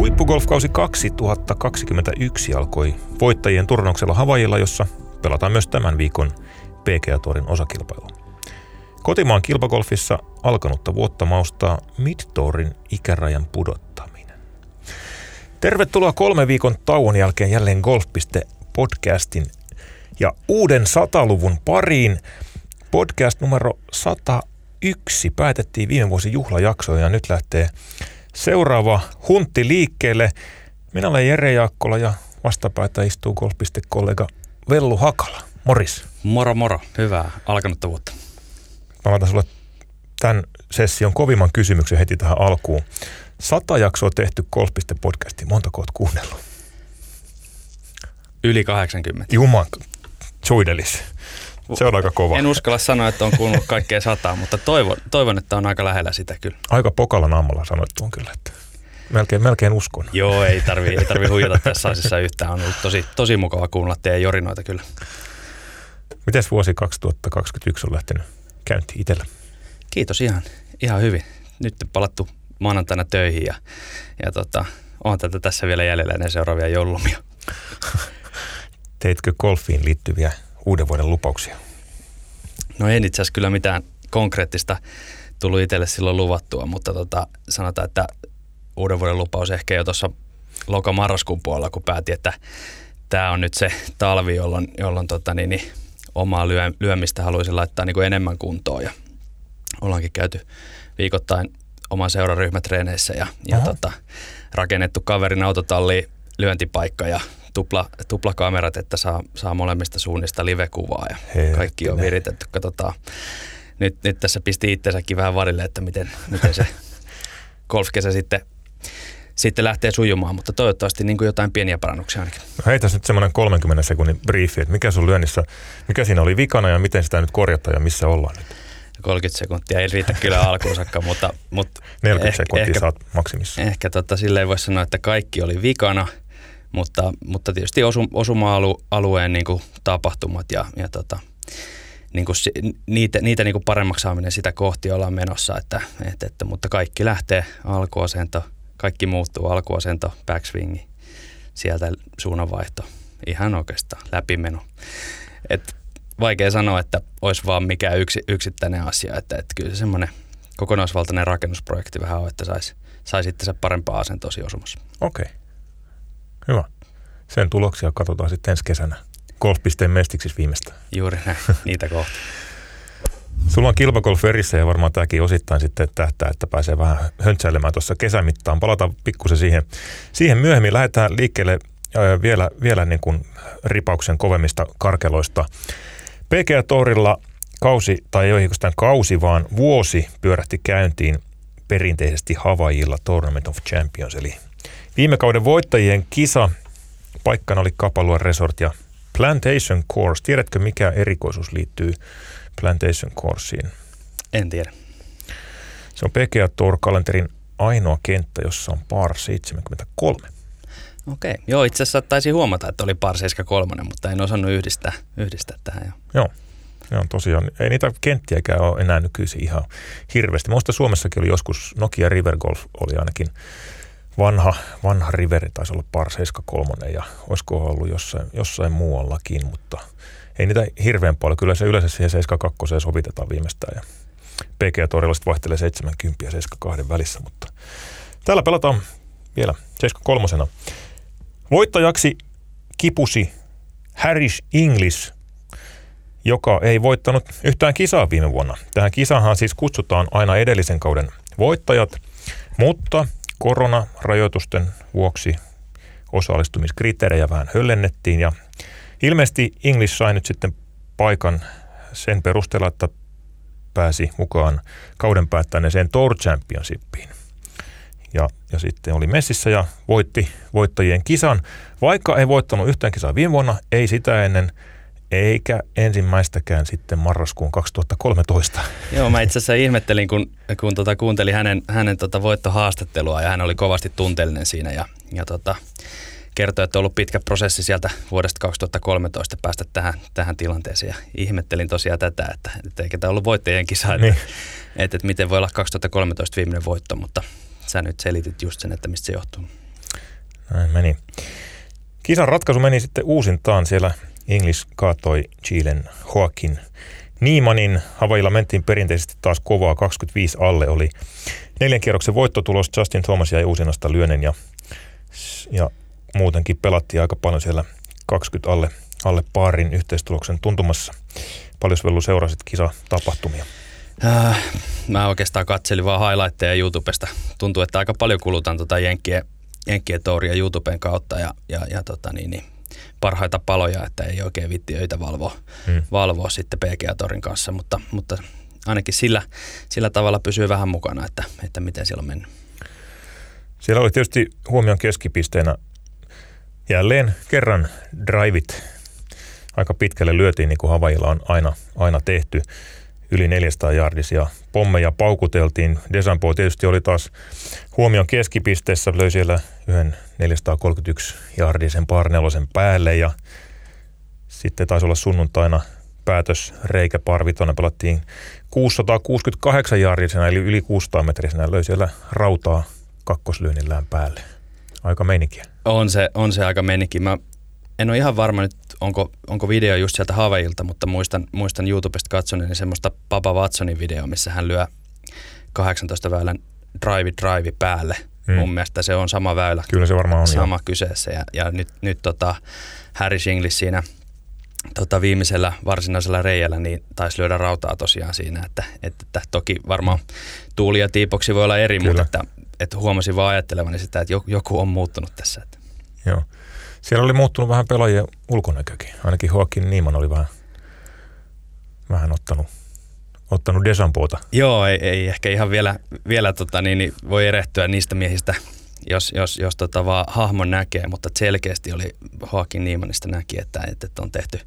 Huippugolfkausi 2021 alkoi voittajien turnauksella Havajilla, jossa pelataan myös tämän viikon PGA Torin osakilpailu. Kotimaan kilpagolfissa alkanutta vuotta maustaa Midtourin ikärajan pudottaminen. Tervetuloa kolme viikon tauon jälkeen jälleen Golf.podcastin ja uuden sataluvun pariin. Podcast numero 101 päätettiin viime vuosi juhlajaksoon ja nyt lähtee seuraava huntti liikkeelle. Minä olen Jere Jaakkola ja vastapäätä istuu Golf.kollega Vellu Hakala. Moris. Moro moro, hyvää alkanutta vuotta. Mä laitan sulle tämän session kovimman kysymyksen heti tähän alkuun. Sata jaksoa tehty Golf.podcastiin, montako oot kuunnellut? Yli 80. Juman, suidelis. Se on aika kova. En uskalla sanoa, että on kuunnellut kaikkea sataa, mutta toivon, toivon, että on aika lähellä sitä kyllä. Aika pokalla naamalla sanoit on kyllä, että melkein, melkein uskon. Joo, ei tarvi, ei tarvi huijata tässä asiassa yhtään. On ollut tosi, tosi mukava kuunnella teidän jorinoita kyllä. Mites vuosi 2021 on lähtenyt käyntiin itsellä? Kiitos ihan, ihan hyvin. Nyt palattu maanantaina töihin ja, ja tota, on tätä tässä vielä jäljellä ennen seuraavia joulumia. Teitkö golfiin liittyviä uuden vuoden lupauksia? No en itse asiassa kyllä mitään konkreettista tullut itselle silloin luvattua, mutta tota, sanotaan, että uuden vuoden lupaus ehkä jo tuossa loka-marraskuun puolella, kun päätin, että tämä on nyt se talvi, jolloin, jolloin tota, niin, niin, omaa lyö, lyömistä haluaisin laittaa niin kuin enemmän kuntoon ja ollaankin käyty viikoittain oman seuraryhmätreeneissä ja, ja tota, rakennettu kaverin autotalli lyöntipaikka ja tupla, tuplakamerat, että saa, saa molemmista suunnista livekuvaa ja Heettinen. kaikki on viritetty. Katsotaan. Nyt, nyt tässä pisti itsensäkin vähän varille, että miten, miten se golfkesä sitten, sitten lähtee sujumaan, mutta toivottavasti niin kuin jotain pieniä parannuksia ainakin. No heitäs nyt semmoinen 30 sekunnin briefi, että mikä sun lyönnissä, mikä siinä oli vikana ja miten sitä nyt korjataan ja missä ollaan nyt? 30 sekuntia ei riitä kyllä alkuun saakka, mutta, mutta 40 ehkä, sekuntia ehkä, saat maksimissa. Ehkä tota, silleen voisi sanoa, että kaikki oli vikana – mutta, mutta tietysti osu, osuma-alueen niin tapahtumat ja, ja tota, niin kuin niitä, niitä niin kuin paremmaksi saaminen sitä kohti ollaan menossa, että, että, että, mutta kaikki lähtee alkuasento, kaikki muuttuu, alkuasento, backswingi, sieltä suunnanvaihto, ihan oikeastaan läpimeno. Et vaikea sanoa, että olisi vaan mikään yksi, yksittäinen asia, että, että kyllä se semmoinen kokonaisvaltainen rakennusprojekti vähän on, että saisi sais parempaa asentoa osumassa. Okei. Okay. Hyvä. Sen tuloksia katsotaan sitten ensi kesänä. Golf.pisteen mestiksissä viimeistä. Juuri näin, niitä kohti. Sulla on kilpagolf verissä ja varmaan tämäkin osittain sitten tähtää, että pääsee vähän höntsäilemään tuossa kesämittaan. Palataan pikkusen siihen, siihen myöhemmin. Lähdetään liikkeelle vielä, vielä niin kuin ripauksen kovemmista karkeloista. PGA Torilla kausi, tai ei oikeastaan kausi, vaan vuosi pyörähti käyntiin perinteisesti Havajilla Tournament of Champions, eli Viime kauden voittajien kisa paikkana oli Kapalua Resort ja Plantation Course. Tiedätkö, mikä erikoisuus liittyy Plantation Courseen? En tiedä. Se on PGA Tour-kalenterin ainoa kenttä, jossa on par 73. Okei. Joo, itse asiassa taisi huomata, että oli par 73, mutta en osannut yhdistää, yhdistää tähän. Jo. Joo. Joo, tosiaan. Ei niitä kenttiäkään ole enää nykyisin ihan hirveästi. Minusta Suomessakin oli joskus, Nokia River Golf oli ainakin vanha, vanha riveri, taisi olla par 73 ja olisiko ollut jossain, jossain muuallakin, mutta ei niitä hirveän paljon. Kyllä se yleensä siihen 72 sovitetaan viimeistään ja PGA Torilla vaihtelee 70 ja 72 välissä, mutta täällä pelataan vielä 73. Voittajaksi kipusi Harris English, joka ei voittanut yhtään kisaa viime vuonna. Tähän kisahan siis kutsutaan aina edellisen kauden voittajat, mutta koronarajoitusten vuoksi osallistumiskriteerejä vähän höllennettiin ja ilmeisesti English sai nyt sitten paikan sen perusteella, että pääsi mukaan kauden päättäneeseen Tour Championshipiin. Ja, ja sitten oli messissä ja voitti voittajien kisan. Vaikka ei voittanut yhtään kisaa viime vuonna, ei sitä ennen – eikä ensimmäistäkään sitten marraskuun 2013. Joo, mä itse asiassa ihmettelin, kun, kun tota, kuuntelin hänen, hänen tota voittohaastattelua ja hän oli kovasti tunteellinen siinä ja, ja tota, kertoi, että on ollut pitkä prosessi sieltä vuodesta 2013 päästä tähän, tähän tilanteeseen ja ihmettelin tosiaan tätä, että, että eikä tämä ollut voittajien kisa, että, niin. että, että miten voi olla 2013 viimeinen voitto, mutta sä nyt selitit just sen, että mistä se johtuu. Näin meni. Kisan ratkaisu meni sitten uusintaan. Siellä English kaatoi Chilen Joaquin Niimanin. Havailla mentiin perinteisesti taas kovaa. 25 alle oli neljän kierroksen voittotulos. Justin Thomas jäi uusinnasta lyönen ja, ja muutenkin pelattiin aika paljon siellä 20 alle, alle paarin yhteistuloksen tuntumassa. Paljon Vellu seurasit kisa tapahtumia? Äh, mä oikeastaan katselin vaan highlightteja YouTubesta. Tuntuu, että aika paljon kulutan tota Jenkkien, Jenkkien touria YouTuben kautta ja, ja, ja tota niin, niin, parhaita paloja, että ei oikein vitti öitä valvoa, hmm. valvoa sitten PGA-torin kanssa, mutta, mutta ainakin sillä, sillä tavalla pysyy vähän mukana, että, että miten siellä on mennyt. Siellä oli tietysti huomion keskipisteenä jälleen kerran drivit aika pitkälle lyötiin, niin kuin Havailla on aina, aina tehty yli 400 jardisia pommeja paukuteltiin. Desampo tietysti oli taas huomion keskipisteessä, löi siellä yhden 431 jardisen parnelosen päälle ja sitten taisi olla sunnuntaina päätös reikä parvitona pelattiin 668 jardisena eli yli 600 metrisenä löi siellä rautaa kakkoslyönnillään päälle. Aika meininkiä. On se, on se aika meininki. Mä en ole ihan varma nyt, onko, onko video just sieltä Havailta, mutta muistan, muistan YouTubesta katsoneeni semmoista Papa Watsonin video, missä hän lyö 18 väylän drive drive päälle. Hmm. Mun mielestä se on sama väylä. Kyllä se varmaan on. Sama jo. kyseessä. Ja, ja nyt, nyt tota Harry Shinglis siinä tota viimeisellä varsinaisella reijällä niin taisi lyödä rautaa tosiaan siinä, että, että, että toki varmaan tuuli ja tiipoksi voi olla eri, Kyllä. mutta että, että huomasin vaan ajattelevani sitä, että joku on muuttunut tässä. Että. Joo. Siellä oli muuttunut vähän pelaajien ulkonäkökin. Ainakin Joaquin Niiman oli vähän, vähän ottanut, ottanut Desampoota. Joo, ei, ei ehkä ihan vielä, vielä tota, niin, niin voi erehtyä niistä miehistä, jos, jos, jos tota vaan hahmon näkee, mutta selkeästi oli Joaquin Niimanista näki, että, että on tehty,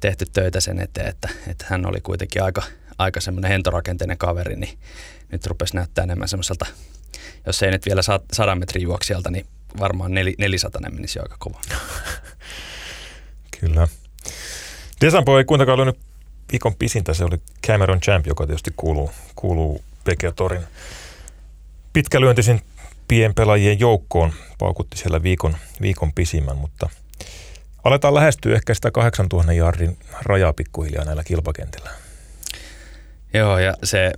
tehty töitä sen eteen, että, että hän oli kuitenkin aika, aika semmoinen hentorakenteinen kaveri, niin nyt rupesi näyttää enemmän semmoiselta, jos ei nyt vielä sadan metrin juoksijalta, niin varmaan nel, 400 menisi aika kova. Kyllä. Desampo ei kuitenkaan ollut viikon pisintä, se oli Cameron Champ, joka tietysti kuuluu, kuuluu Torin pitkälyöntisin pienpelaajien joukkoon. Paukutti siellä viikon, viikon pisimmän, mutta aletaan lähestyä ehkä sitä 8000 jardin rajaa pikkuhiljaa näillä kilpakentillä. Joo, ja se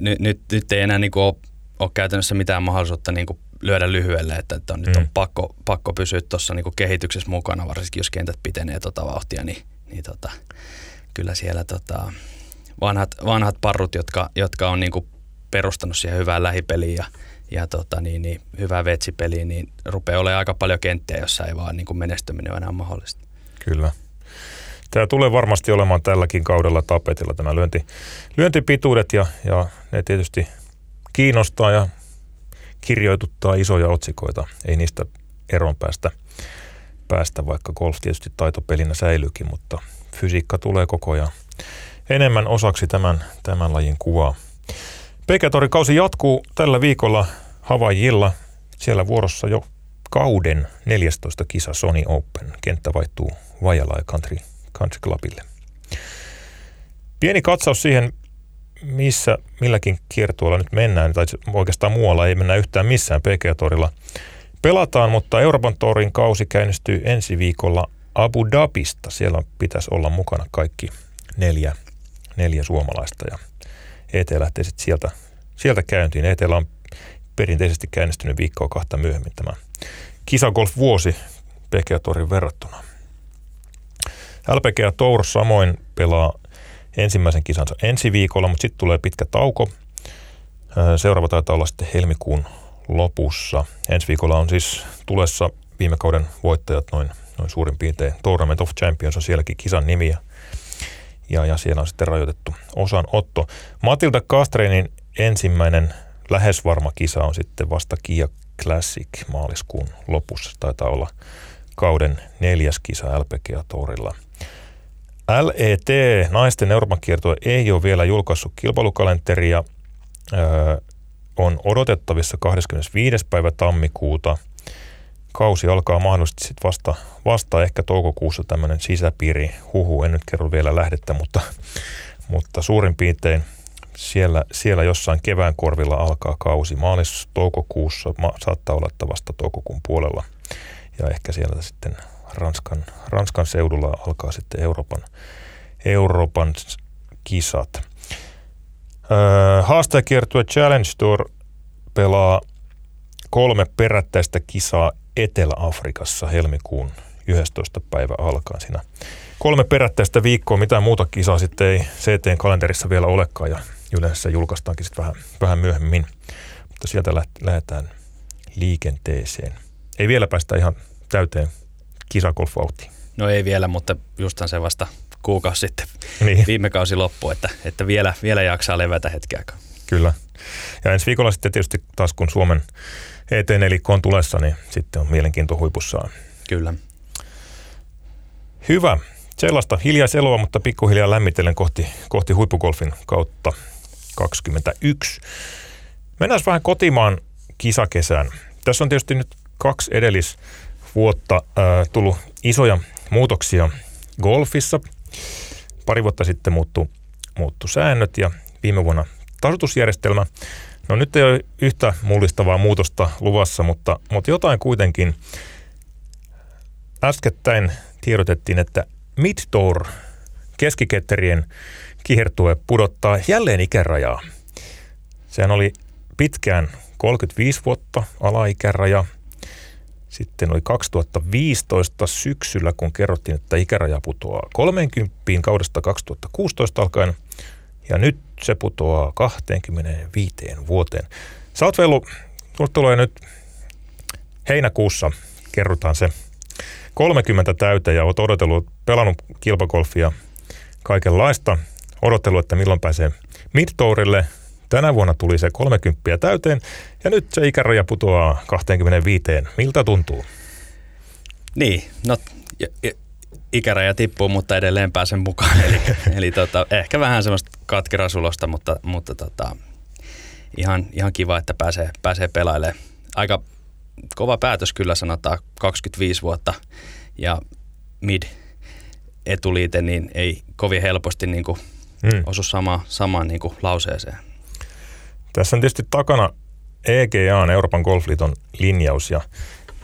nyt, nyt, nyt ei enää niinku ole, ole käytännössä mitään mahdollisuutta niinku lyödä lyhyelle, että, että on, mm. nyt on mm. pakko, pakko pysyä tuossa niin kehityksessä mukana, varsinkin jos kentät pitenee tuota vauhtia, niin, niin tota, kyllä siellä tota, vanhat, vanhat parrut, jotka, jotka on niin kuin perustanut siihen hyvään lähipeliin ja, ja tota, niin, niin, hyvää vetsipeliin, niin rupeaa olemaan aika paljon kenttiä, jossa ei vaan niin kuin menestyminen ole enää mahdollista. Kyllä. Tämä tulee varmasti olemaan tälläkin kaudella tapetilla tämä lyönti, lyöntipituudet ja, ja ne tietysti kiinnostaa ja kirjoituttaa isoja otsikoita. Ei niistä eron päästä, päästä vaikka golf tietysti taitopelinä säilyykin, mutta fysiikka tulee koko ajan enemmän osaksi tämän, tämän lajin kuvaa. Pekätori kausi jatkuu tällä viikolla Havajilla. Siellä vuorossa jo kauden 14 kisa Sony Open. Kenttä vaihtuu Vajala Country, Country Clubille. Pieni katsaus siihen, missä milläkin kiertueella nyt mennään, tai oikeastaan muualla ei mennä yhtään missään PGA-torilla pelataan, mutta Euroopan torin kausi käynnistyy ensi viikolla Abu Dhabista. Siellä pitäisi olla mukana kaikki neljä, neljä suomalaista ja ET lähtee sitten sieltä, sieltä käyntiin. ET on perinteisesti käynnistynyt viikkoa kahta myöhemmin tämä kisagolf-vuosi PGA Torin verrattuna. LPGA Tour samoin pelaa ensimmäisen kisansa ensi viikolla, mutta sitten tulee pitkä tauko. Seuraava taitaa olla sitten helmikuun lopussa. Ensi viikolla on siis tulessa viime kauden voittajat noin, noin suurin piirtein. Tournament of Champions on sielläkin kisan nimi ja, ja, ja siellä on sitten rajoitettu osanotto. Matilda Kastreinin ensimmäinen lähes varma kisa on sitten vasta Kia Classic maaliskuun lopussa. Taitaa olla kauden neljäs kisa LPGA-torilla – LET, naisten Euroopan kiertue, ei ole vielä julkaissut kilpailukalenteria. Öö, on odotettavissa 25. päivä tammikuuta. Kausi alkaa mahdollisesti sit vasta, vasta ehkä toukokuussa tämmöinen sisäpiiri huhu. En nyt kerro vielä lähdettä, mutta, mutta suurin piirtein siellä, siellä jossain kevään korvilla alkaa kausi. Maalis-toukokuussa ma, saattaa olla, että vasta toukokuun puolella. Ja ehkä siellä sitten Ranskan, Ranskan seudulla alkaa sitten Euroopan, Euroopan kisat. Öö, haastajakiertue Challenge Tour pelaa kolme perättäistä kisaa Etelä-Afrikassa helmikuun 11. päivä alkaen siinä. Kolme perättäistä viikkoa, mitään muuta kisaa sitten ei CT-kalenterissa vielä olekaan ja yleensä julkaistaankin sitten vähän, vähän myöhemmin. Mutta sieltä lähdetään liikenteeseen. Ei vielä päästä ihan täyteen kisagolfautiin. No ei vielä, mutta justhan se vasta kuukausi sitten niin. viime kausi loppu, että, että vielä, vielä jaksaa levätä hetkeäkään. Kyllä. Ja ensi viikolla sitten tietysti taas kun Suomen ET4 on tulessa, niin sitten on mielenkiinto huipussaan. Kyllä. Hyvä. Sellaista hiljaiseloa, mutta pikkuhiljaa lämmitellen kohti, kohti huippugolfin kautta 21. Mennään vähän kotimaan kisakesään. Tässä on tietysti nyt kaksi edellisvuotta äh, tullut isoja muutoksia golfissa. Pari vuotta sitten muuttu, muuttu säännöt ja viime vuonna tasoitusjärjestelmä. No nyt ei ole yhtä mullistavaa muutosta luvassa, mutta, mutta jotain kuitenkin. Äskettäin tiedotettiin, että Midtour keskiketterien kihertue pudottaa jälleen ikärajaa. Sehän oli pitkään 35 vuotta alaikäraja. Sitten oli 2015 syksyllä, kun kerrottiin, että ikäraja putoaa 30 kaudesta 2016 alkaen. Ja nyt se putoaa 25 vuoteen. Sä oot Vellu, tulee nyt heinäkuussa, kerrotaan se 30 täytä ja oot odotellut, pelannut kilpagolfia kaikenlaista. Odotellut, että milloin pääsee midtourille. Tänä vuonna tuli se 30 täyteen ja nyt se ikäraja putoaa 25. Miltä tuntuu? Niin, no ikäraja tippuu, mutta edelleen pääsen mukaan. Eli, eli tota, ehkä vähän semmoista katkerasulosta, mutta, mutta tota, ihan, ihan kiva, että pääsee, pääsee pelailemaan. Aika kova päätös kyllä sanotaan, 25 vuotta ja mid etuliite, niin ei kovin helposti niin kuin hmm. osu sama, samaan niin kuin lauseeseen. Tässä on tietysti takana EGA, Euroopan Golfliiton linjaus ja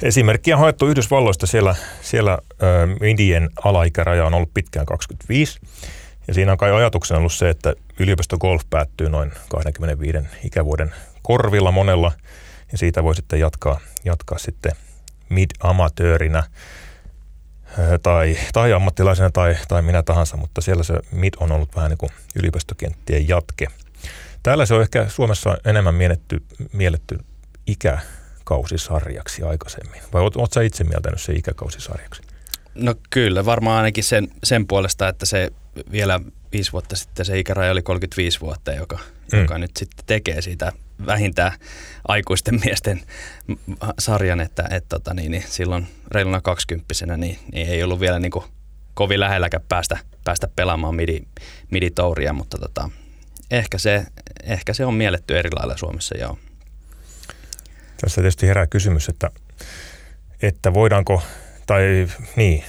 Esimerkkiä on haettu Yhdysvalloista. Siellä, siellä midien alaikäraja on ollut pitkään 25. Ja siinä on kai ajatuksena ollut se, että yliopistogolf päättyy noin 25 ikävuoden korvilla monella. Ja siitä voi sitten jatkaa, jatkaa sitten mid-amatöörinä tai, tai ammattilaisena tai, tai minä tahansa, mutta siellä se mid on ollut vähän niin kuin yliopistokenttien jatke. Täällä se on ehkä Suomessa enemmän mielletty, mielletty ikä, ikäkausisarjaksi aikaisemmin? Vai oot, oot sä itse mieltänyt se ikäkausisarjaksi? No kyllä, varmaan ainakin sen, sen puolesta, että se vielä viisi vuotta sitten se ikäraja oli 35 vuotta, joka, mm. joka nyt sitten tekee siitä vähintään aikuisten miesten sarjan, että et, tota, niin, niin silloin reiluna kaksikymppisenä niin, niin ei ollut vielä niin kuin kovin lähelläkään päästä, päästä pelaamaan midi, miditouria, mutta tota, ehkä, se, ehkä se on mielletty eri lailla Suomessa, joo. Tässä tietysti herää kysymys, että, että voidaanko, tai niin,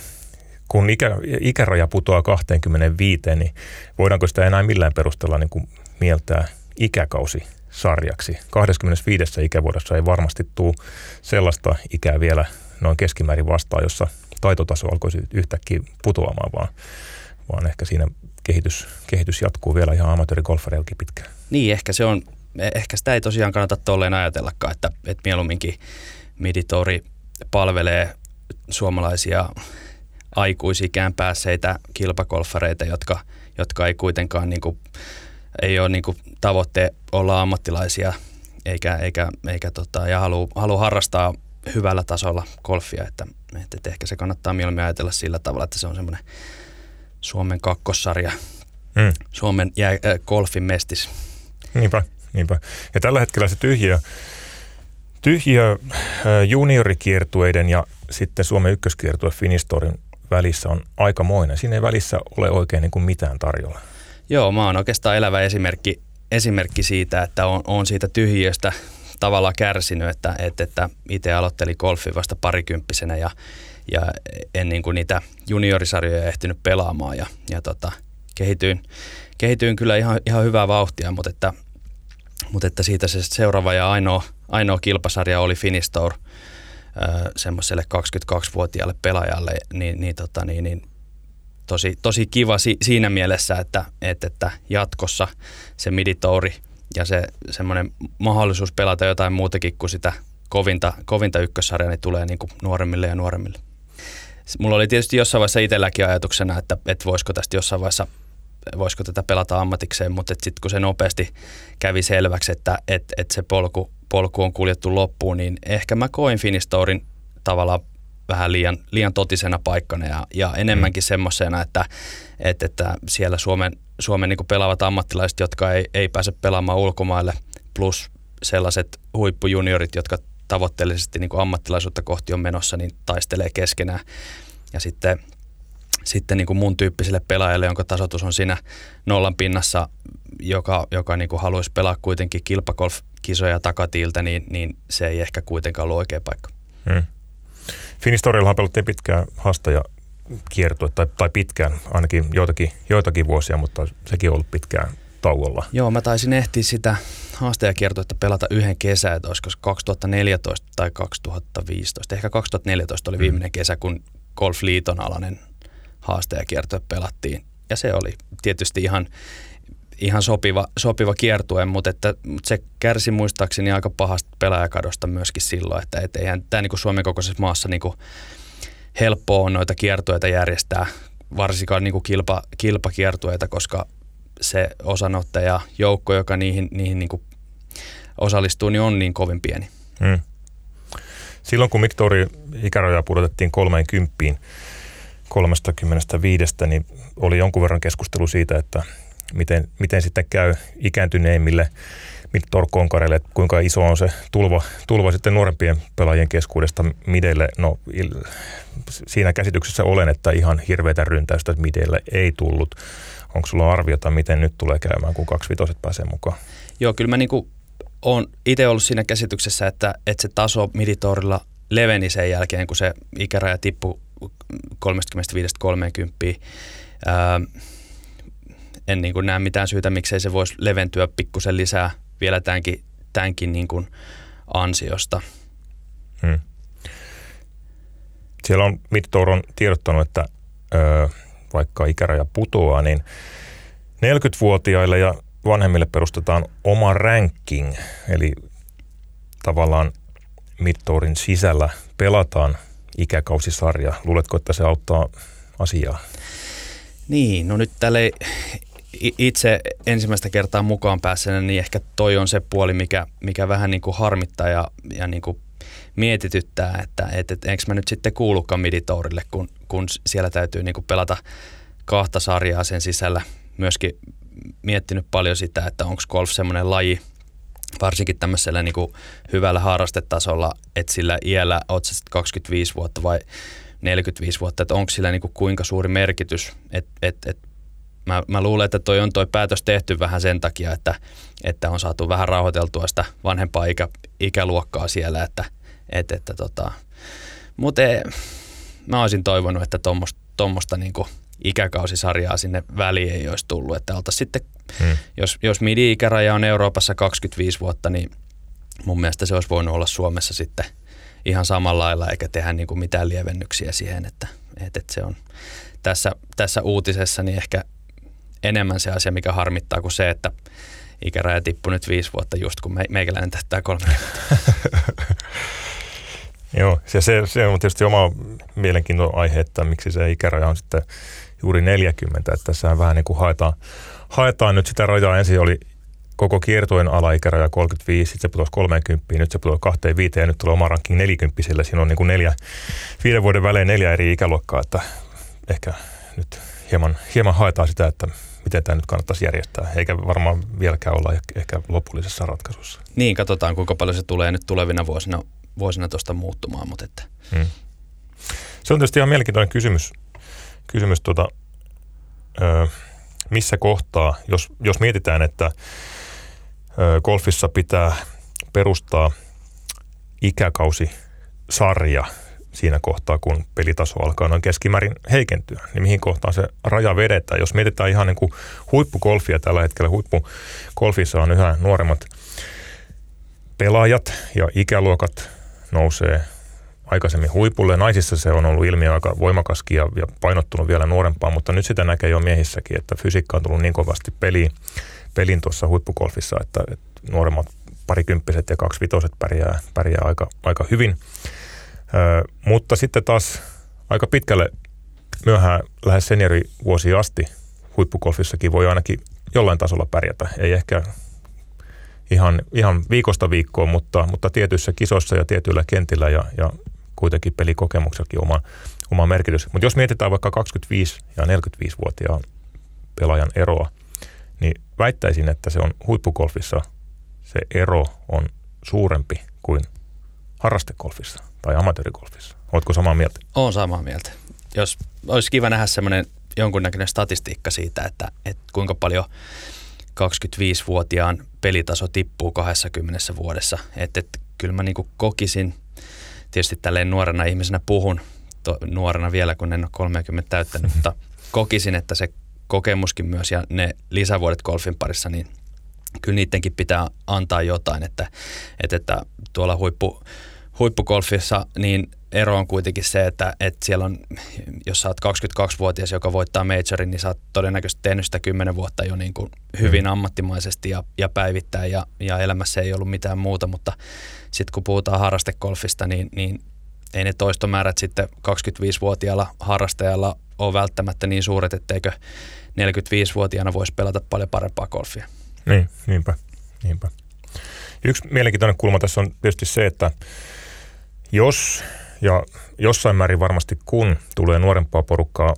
kun ikä, ikäraja putoaa 25, niin voidaanko sitä enää millään perusteella niin kuin mieltää ikäkausi sarjaksi. 25. ikävuodessa ei varmasti tule sellaista ikää vielä noin keskimäärin vastaan, jossa taitotaso alkoisi yhtäkkiä putoamaan, vaan, vaan ehkä siinä kehitys, kehitys jatkuu vielä ihan amatöörigolfareillakin pitkään. Niin, ehkä se on ehkä sitä ei tosiaan kannata tolleen ajatellakaan, että, että mieluumminkin Miditori palvelee suomalaisia aikuisikään päässeitä kilpakolfareita, jotka, jotka ei kuitenkaan niin kuin, ei ole niin kuin tavoitte olla ammattilaisia eikä, eikä, eikä tota, ja haluaa halu harrastaa hyvällä tasolla golfia, että, että, että ehkä se kannattaa mieluummin ajatella sillä tavalla, että se on semmoinen Suomen kakkossarja, mm. Suomen jää, äh, golfin mestis. Niinpä. Niinpä. Ja tällä hetkellä se tyhjiö, tyhjiö äh, juniorikiertueiden ja sitten Suomen ykköskiertue Finistorin välissä on aikamoinen. Siinä ei välissä ole oikein niin kuin mitään tarjolla. Joo, mä oon oikeastaan elävä esimerkki, esimerkki siitä, että on, on siitä tyhjiöstä tavallaan kärsinyt, että, että, että itse aloittelin golfin vasta parikymppisenä ja, ja en niin kuin niitä juniorisarjoja ehtinyt pelaamaan ja, ja tota, kehityin, kehityin kyllä ihan, ihan hyvää vauhtia, mutta että, mutta että siitä se seuraava ja ainoa, ainoa kilpasarja oli Finistour semmoiselle 22-vuotiaalle pelaajalle, niin, niin, tota, niin, niin tosi, tosi kiva si, siinä mielessä, että, että, että jatkossa se miditouri ja se semmoinen mahdollisuus pelata jotain muutakin kuin sitä kovinta, kovinta ykkössarjaa, niin tulee niin kuin nuoremmille ja nuoremmille. Mulla oli tietysti jossain vaiheessa itselläkin ajatuksena, että, että voisiko tästä jossain vaiheessa voisiko tätä pelata ammatikseen, mutta sitten kun se nopeasti kävi selväksi, että et, et se polku, polku on kuljettu loppuun, niin ehkä mä koin Finistourin tavallaan vähän liian, liian totisena paikkana ja, ja enemmänkin mm. semmoisena, että, että, että siellä Suomen, Suomen niin pelaavat ammattilaiset, jotka ei, ei pääse pelaamaan ulkomaille, plus sellaiset huippujuniorit, jotka tavoitteellisesti niin ammattilaisuutta kohti on menossa, niin taistelee keskenään. Ja sitten, sitten niin kuin mun tyyppiselle pelaajalle, jonka tasoitus on siinä nollan pinnassa, joka, joka niin kuin haluaisi pelaa kuitenkin kilpagolf-kisoja takatiiltä, niin, niin se ei ehkä kuitenkaan ollut oikea paikka. Hmm. Finistorillahan pelattiin pitkään haastaja kiertue, tai, tai pitkään, ainakin joitakin, joitakin vuosia, mutta sekin on ollut pitkään tauolla. Joo, mä taisin ehtiä sitä haastajakiertoetta pelata yhden kesän, että olisiko 2014 tai 2015. Ehkä 2014 oli mm. viimeinen kesä, kun Golf-liiton alainen haastajakiertue pelattiin. Ja se oli tietysti ihan, ihan sopiva, sopiva kiertue, mutta, että, mutta se kärsi muistaakseni aika pahasta pelaajakadosta myöskin silloin, että et eihän tämä niin Suomen kokoisessa maassa niin kuin helppoa on noita kiertueita järjestää, varsinkaan niin kuin kilpa, kilpakiertueita, koska se osanottaja joukko, joka niihin, niihin niin kuin osallistuu, niin on niin kovin pieni. Hmm. Silloin kun Miktori ikäraja pudotettiin 30 35, niin oli jonkun verran keskustelu siitä, että miten, miten sitten käy ikääntyneimmille Miktor Konkarelle, että kuinka iso on se tulva, tulva sitten nuorempien pelaajien keskuudesta midelle. No siinä käsityksessä olen, että ihan hirveätä ryntäystä midelle ei tullut. Onko sulla arviota, miten nyt tulee käymään, kun kaksi vitoset pääsee mukaan? Joo, kyllä mä niinku olen itse ollut siinä käsityksessä, että, että se taso miditorilla leveni sen jälkeen, kun se ikäraja tippui 35-30. Ää, en niin kuin näe mitään syytä, miksei se voisi leventyä pikkusen lisää vielä tämänkin, tämänkin niin kuin ansiosta. Hmm. Siellä on Midtour on tiedottanut, että ö, vaikka ikäraja putoaa, niin 40-vuotiaille ja vanhemmille perustetaan oma ranking, eli tavallaan Midtourin sisällä pelataan ikäkausisarja. Luuletko, että se auttaa asiaa? Niin, no nyt tälle itse ensimmäistä kertaa mukaan pääsenä, niin ehkä toi on se puoli, mikä, mikä vähän niin kuin harmittaa ja, ja niin kuin mietityttää, että et, et, enkö mä nyt sitten kuulukaan miditourille, kun, kun siellä täytyy niin kuin pelata kahta sarjaa sen sisällä. Myöskin miettinyt paljon sitä, että onko golf semmoinen laji, varsinkin tämmöisellä niin kuin hyvällä harrastetasolla, että sillä iällä oot 25 vuotta vai 45 vuotta, että onko sillä niin kuin kuinka suuri merkitys, että et, et, mä, mä luulen, että toi on toi päätös tehty vähän sen takia, että, että on saatu vähän rauhoiteltua sitä vanhempaa ikä, ikäluokkaa siellä, että, et, että tota, mutta mä olisin toivonut, että tuommoista niinku ikäkausisarjaa sinne väliin ei olisi tullut, että oltaisiin sitten, hmm. jos, jos midi-ikäraja on Euroopassa 25 vuotta, niin mun mielestä se olisi voinut olla Suomessa sitten ihan samalla lailla, eikä tehdä niin kuin mitään lievennyksiä siihen, että, että, että se on tässä, tässä uutisessa niin ehkä enemmän se asia, mikä harmittaa kuin se, että ikäraja tippui nyt viisi vuotta just kun me, meikäläinen tähtää 30. Joo, ja se, se on tietysti oma mielenkiintoinen aihe, että miksi se ikäraja on sitten juuri 40, että tässä vähän niin kuin haetaan, haetaan nyt sitä rajaa. Ensin oli koko kiertojen alaikäraja 35, sitten se putosi 30, nyt se putosi 25 ja nyt tulee oma ranking 40, sillä siinä on niin kuin neljä, viiden vuoden välein neljä eri ikäluokkaa, että ehkä nyt hieman, hieman haetaan sitä, että miten tämä nyt kannattaisi järjestää, eikä varmaan vieläkään olla ehkä lopullisessa ratkaisussa. Niin, katsotaan kuinka paljon se tulee nyt tulevina vuosina, vuosina tuosta muuttumaan. Mutta että. Hmm. Se on tietysti ihan mielenkiintoinen kysymys, kysymys tuota, ö, missä kohtaa, jos, jos mietitään, että ö, golfissa pitää perustaa ikäkausisarja siinä kohtaa, kun pelitaso alkaa noin keskimäärin heikentyä, niin mihin kohtaan se raja vedetään. Jos mietitään ihan niin kuin huippukolfia tällä hetkellä, huippukolfissa on yhä nuoremmat pelaajat ja ikäluokat nousee aikaisemmin huipulle. Naisissa se on ollut ilmiö aika voimakaskin ja, ja painottunut vielä nuorempaan, mutta nyt sitä näkee jo miehissäkin, että fysiikka on tullut niin kovasti peliin, pelin tuossa huippukolfissa, että, että nuoremmat parikymppiset ja kaksivitoset pärjää, pärjää aika, aika hyvin. Ö, mutta sitten taas aika pitkälle myöhään lähes seniorivuosiin asti huippukolfissakin voi ainakin jollain tasolla pärjätä. Ei ehkä ihan, ihan viikosta viikkoon, mutta, mutta tietyissä kisoissa ja tietyillä kentillä ja, ja kuitenkin pelikokemuksellakin oma, oma merkitys. Mutta jos mietitään vaikka 25 ja 45-vuotiaan pelaajan eroa, niin väittäisin, että se on huippukolfissa se ero on suurempi kuin harrastekolfissa tai amatöörikolfissa. Oletko samaa mieltä? Olen samaa mieltä. Jos olisi kiva nähdä semmoinen jonkunnäköinen statistiikka siitä, että, että kuinka paljon 25-vuotiaan pelitaso tippuu 20 vuodessa. Että, että kyllä mä niin kokisin, tietysti tälleen nuorena ihmisenä puhun, to, nuorena vielä kun en ole 30 täyttänyt, mutta kokisin, että se kokemuskin myös ja ne lisävuodet golfin parissa, niin kyllä niidenkin pitää antaa jotain, että, että, että tuolla huippu, huippugolfissa niin ero on kuitenkin se, että, että siellä on, jos sä oot 22-vuotias, joka voittaa majorin, niin sä oot todennäköisesti tehnyt sitä 10 vuotta jo niin kuin hyvin mm. ammattimaisesti ja, ja päivittäin ja, ja elämässä ei ollut mitään muuta, mutta sitten kun puhutaan harrastegolfista, niin, niin ei ne toistomäärät sitten 25-vuotiaalla harrastajalla ole välttämättä niin suuret, etteikö 45-vuotiaana voisi pelata paljon parempaa golfia. Niin, niinpä, niinpä. Yksi mielenkiintoinen kulma tässä on tietysti se, että jos ja jossain määrin varmasti kun tulee nuorempaa porukkaa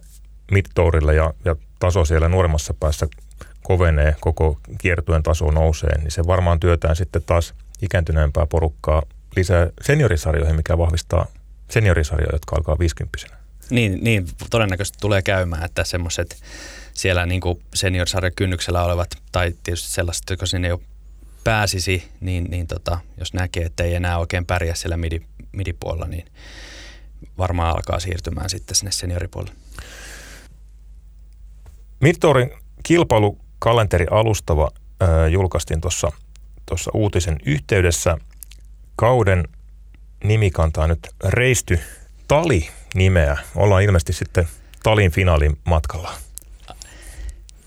midtourille ja, ja taso siellä nuoremmassa päässä kovenee, koko kiertuen taso nousee, niin se varmaan työtään sitten taas ikääntyneempää porukkaa lisää seniorisarjoihin, mikä vahvistaa seniorisarjoja, jotka alkaa 50 niin, niin, todennäköisesti tulee käymään, että semmoiset siellä niin seniorisarjan kynnyksellä olevat, tai tietysti sellaiset, jotka sinne jo pääsisi, niin, niin tota, jos näkee, että ei enää oikein pärjää siellä midi, midipuolella, niin varmaan alkaa siirtymään sitten sinne senioripuolelle. Midtourin kilpailukalenteri alustava äh, julkaistiin tuossa uutisen yhteydessä. Kauden nimi kantaa nyt Reisty Tali nimeä. Ollaan ilmeisesti sitten Talin finaalin matkalla.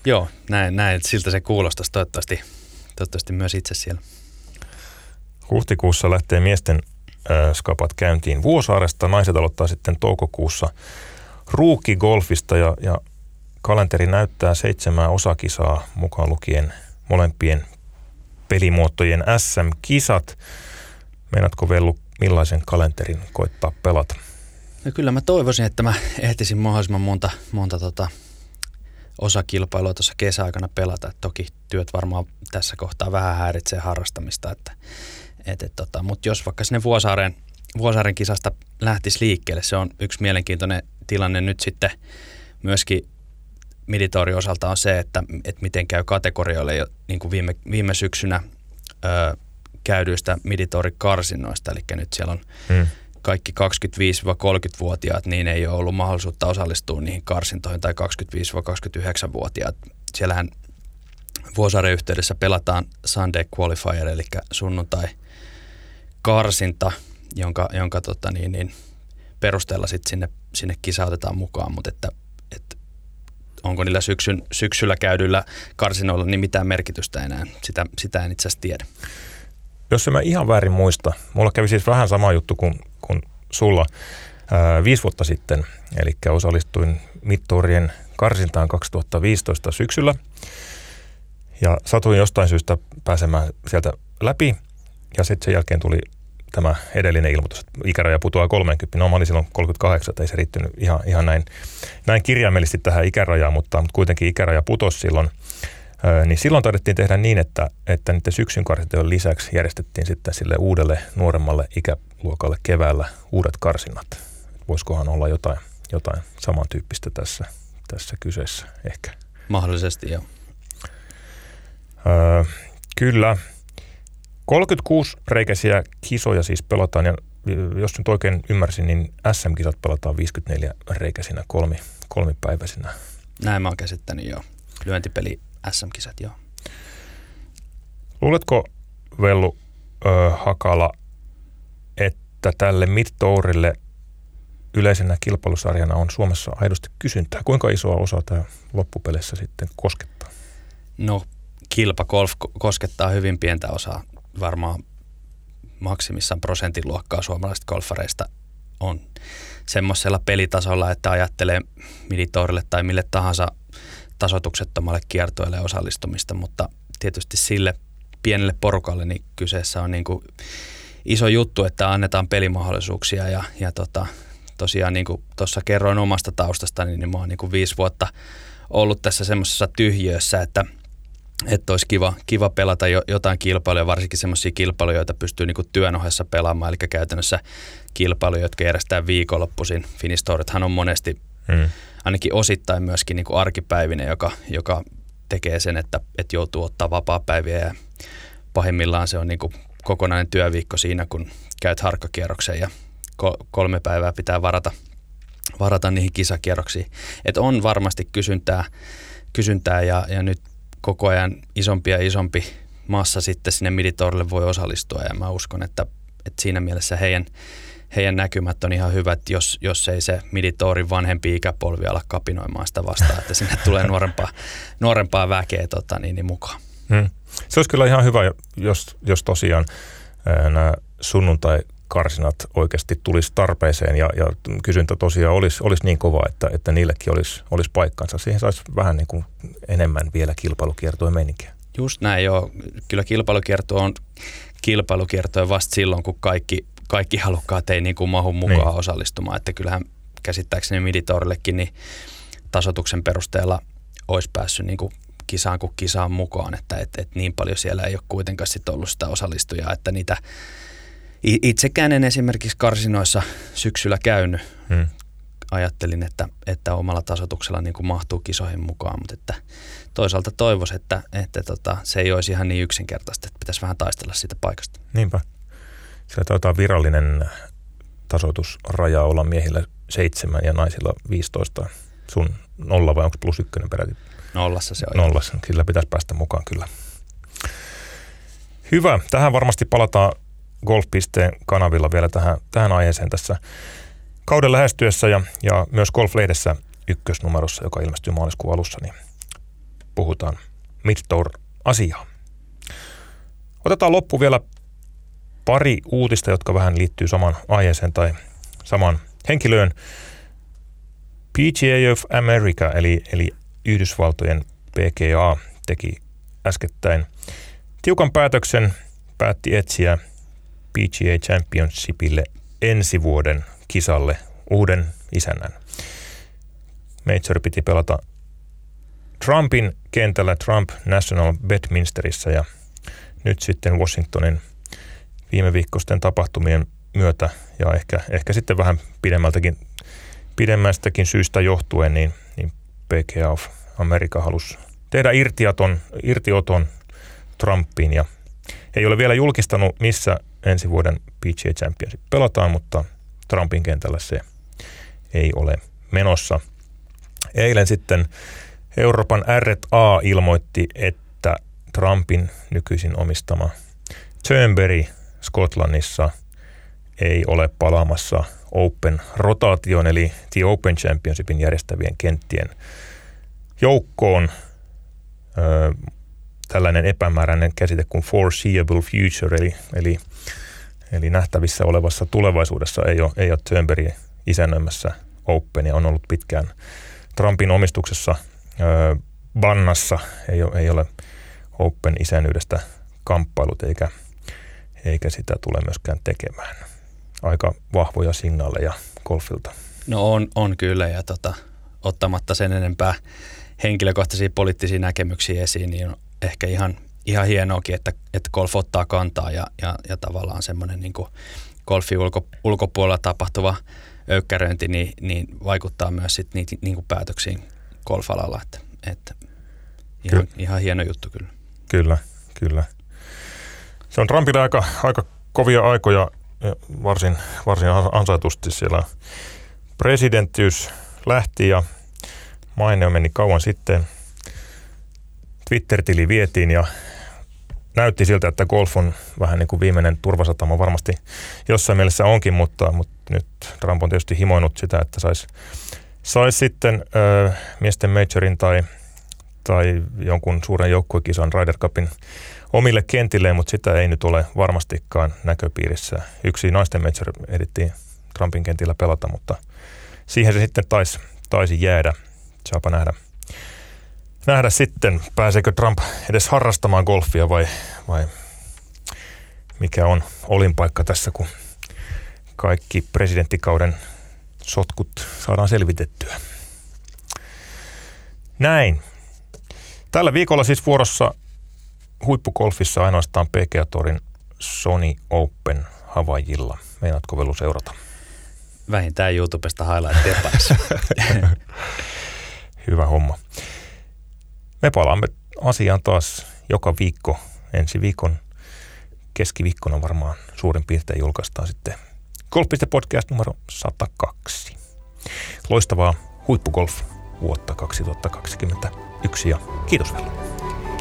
Joo, näin, näin siltä se kuulostaisi toivottavasti, toivottavasti myös itse siellä. Huhtikuussa lähtee miesten skapat käyntiin Vuosaaresta. Naiset aloittaa sitten toukokuussa ruukigolfista ja, ja kalenteri näyttää seitsemää osakisaa mukaan lukien molempien pelimuotojen SM-kisat. Meinaatko Vellu millaisen kalenterin koittaa pelata? No kyllä mä toivoisin, että mä ehtisin mahdollisimman monta, monta tota osakilpailua tuossa kesäaikana pelata. Et toki työt varmaan tässä kohtaa vähän häiritsee harrastamista, että, et, et, tota, mutta jos vaikka sinne Vuosaaren, Vuosaaren kisasta lähtisi liikkeelle, se on yksi mielenkiintoinen tilanne nyt sitten myöskin Miditorin osalta on se, että, että miten käy kategorioille jo niin kuin viime, viime syksynä ö, käydyistä Miditori-karsinnoista, eli nyt siellä on hmm kaikki 25-30-vuotiaat, niin ei ole ollut mahdollisuutta osallistua niihin karsintoihin tai 25-29-vuotiaat. Siellähän Vuosaaren yhteydessä pelataan Sunday Qualifier, eli sunnuntai karsinta, jonka, jonka tota niin, niin perusteella sitten sinne, sinne kisa otetaan mukaan, mutta että, että onko niillä syksyn, syksyllä käydyillä karsinoilla niin mitään merkitystä enää, sitä, sitä en itse asiassa tiedä. Jos en mä ihan väärin muista, mulla kävi siis vähän sama juttu kuin, kuin sulla ää, viisi vuotta sitten, eli osallistuin Mitturien karsintaan 2015 syksyllä. Ja satuin jostain syystä pääsemään sieltä läpi ja sitten sen jälkeen tuli tämä edellinen ilmoitus, että ikäraja putoaa 30. No mä olin silloin 38, että ei se riittynyt ihan, ihan näin, näin kirjaimellisesti tähän ikärajaan, mutta, mutta kuitenkin ikäraja putosi silloin – niin silloin taidettiin tehdä niin, että, että niiden syksyn karsintojen lisäksi järjestettiin sitten sille uudelle nuoremmalle ikäluokalle keväällä uudet karsinnat. Voisikohan olla jotain, jotain samantyyppistä tässä, tässä kyseessä ehkä? Mahdollisesti, joo. Öö, kyllä. 36 reikäisiä kisoja siis pelataan ja jos nyt oikein ymmärsin, niin SM-kisat pelataan 54 reikäisinä kolmi, kolmipäiväisinä. Näin mä oon käsittänyt jo. Lyöntipeli SM-kisat, joo. Luuletko, Vellu ö, Hakala, että tälle Midtourille yleisenä kilpailusarjana on Suomessa aidosti kysyntää? Kuinka isoa osaa tämä loppupeleissä sitten koskettaa? No, kilpagolf koskettaa hyvin pientä osaa. Varmaan maksimissaan prosentin luokkaa suomalaisista golfareista on. Semmoisella pelitasolla, että ajattelee Miditourille tai mille tahansa tasotuksettomalle kiertoille osallistumista, mutta tietysti sille pienelle porukalle niin kyseessä on niin kuin iso juttu, että annetaan pelimahdollisuuksia ja, ja tota, tosiaan niin kuin tuossa kerroin omasta taustastani, niin mä oon niin kuin viisi vuotta ollut tässä semmoisessa tyhjössä, että – että olisi kiva, kiva pelata jo, jotain kilpailuja, varsinkin semmoisia kilpailuja, joita pystyy niinku työn ohessa pelaamaan, eli käytännössä kilpailuja, jotka järjestetään viikonloppuisin. Finistorithan on monesti hmm. ainakin osittain myöskin niinku arkipäivinen, joka, joka tekee sen, että, että joutuu ottaa vapaa-päiviä ja pahimmillaan se on niinku kokonainen työviikko siinä, kun käyt harkkakierroksen ja kolme päivää pitää varata, varata niihin kisakierroksiin. Et on varmasti kysyntää, kysyntää ja, ja nyt koko ajan isompi ja isompi massa sitten sinne Miditorille voi osallistua ja mä uskon, että, että siinä mielessä heidän, heidän näkymät on ihan hyvät, jos, jos ei se Miditorin vanhempi ikäpolvi ala kapinoimaan sitä vastaan, että sinne tulee nuorempaa, nuorempaa väkeä tota, niin, niin mukaan. Hmm. Se olisi kyllä ihan hyvä, jos, jos tosiaan nämä sunnuntai karsinat oikeasti tulisi tarpeeseen ja, ja kysyntä tosiaan olisi, olisi niin kova, että, että niillekin olisi, olisi paikkansa. Siihen saisi vähän niin kuin enemmän vielä kilpailukiertoa meininkiä. Just näin joo. Kyllä kilpailukierto on kilpailukiertoja vasta silloin, kun kaikki, kaikki halukkaat ei niin kuin mahu mukaan niin. osallistumaan. Että kyllähän käsittääkseni Miditorillekin niin tasotuksen perusteella olisi päässyt niin kuin kisaan kuin kisaan mukaan, että et, et niin paljon siellä ei ole kuitenkaan sit ollut sitä osallistujaa, että niitä Itsekään en esimerkiksi karsinoissa syksyllä käynyt. Hmm. Ajattelin, että, että omalla tasotuksella niin kuin mahtuu kisoihin mukaan, mutta että toisaalta toivoisin, että, että tota, se ei olisi ihan niin yksinkertaista, että pitäisi vähän taistella siitä paikasta. Niinpä. Siellä taitaa virallinen tasoitusraja olla miehillä seitsemän ja naisilla 15. Sun nolla vai onko plus ykkönen peräti? Nollassa se on. Nollassa, sillä pitäisi päästä mukaan kyllä. Hyvä. Tähän varmasti palataan Golf.pisteen kanavilla vielä tähän, tähän aiheeseen tässä kauden lähestyessä ja, ja myös Golf-lehdessä ykkösnumerossa, joka ilmestyy maaliskuun alussa, niin puhutaan Midtour-asiaa. Otetaan loppu vielä pari uutista, jotka vähän liittyy saman aiheeseen tai saman henkilöön. PGA of America, eli, eli Yhdysvaltojen PGA, teki äskettäin tiukan päätöksen, päätti etsiä PGA Championshipille ensi vuoden kisalle uuden isännän. Major piti pelata Trumpin kentällä Trump National Bedminsterissä ja nyt sitten Washingtonin viime viikkoisten tapahtumien myötä ja ehkä, ehkä sitten vähän pidemmältäkin, pidemmästäkin syystä johtuen, niin, niin PGA of America halusi tehdä irtioton, irtioton Trumpiin ja ei ole vielä julkistanut, missä ensi vuoden PGA Championship pelataan, mutta Trumpin kentällä se ei ole menossa. Eilen sitten Euroopan R&A ilmoitti, että Trumpin nykyisin omistama Turnberry Skotlannissa ei ole palaamassa Open rotaation eli The Open Championshipin järjestävien kenttien joukkoon tällainen epämääräinen käsite kuin foreseeable future, eli, eli, eli nähtävissä olevassa tulevaisuudessa ei ole, ei ole Turnberry isännöimässä Openia, on ollut pitkään Trumpin omistuksessa ö, bannassa, ei ole, ei ole Open isännyydestä kamppailut eikä, eikä sitä tule myöskään tekemään. Aika vahvoja signaaleja golfilta. No on, on kyllä ja tota, ottamatta sen enempää henkilökohtaisia poliittisia näkemyksiä esiin, niin ehkä ihan, ihan hienoakin, että, että golf ottaa kantaa ja, ja, ja tavallaan semmoinen niin golfin ulko, ulkopuolella tapahtuva öykkäröinti niin, niin vaikuttaa myös sit niitä niin kuin päätöksiin golfalalla. Että, että ihan, ihan hieno juttu kyllä. Kyllä, kyllä. Se on Trumpille aika, aika kovia aikoja varsin, varsin ansaitusti siellä presidenttiys lähti ja maine meni kauan sitten. Twitter-tili vietiin ja näytti siltä, että golf on vähän niin kuin viimeinen turvasatama varmasti jossain mielessä onkin, mutta, mutta nyt Trump on tietysti himoinut sitä, että saisi sais sitten ö, miesten majorin tai, tai jonkun suuren joukkuekisan Ryder Cupin omille kentilleen, mutta sitä ei nyt ole varmastikaan näköpiirissä. Yksi naisten major edittiin Trumpin kentillä pelata, mutta siihen se sitten taisi, taisi jäädä. Saapa nähdä, nähdä sitten, pääseekö Trump edes harrastamaan golfia vai, vai mikä on olinpaikka tässä, kun kaikki presidenttikauden sotkut saadaan selvitettyä. Näin. Tällä viikolla siis vuorossa huippugolfissa ainoastaan PGA Torin Sony Open Havajilla. Meinaatko Velu seurata? Vähintään YouTubesta highlighttia päässä. Hyvä homma. Me palaamme asiaan taas joka viikko. Ensi viikon keskiviikkona varmaan suurin piirtein julkaistaan sitten Golf.podcast numero 102. Loistavaa huippugolf vuotta 2021 ja kiitos vielä.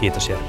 Kiitos Jere.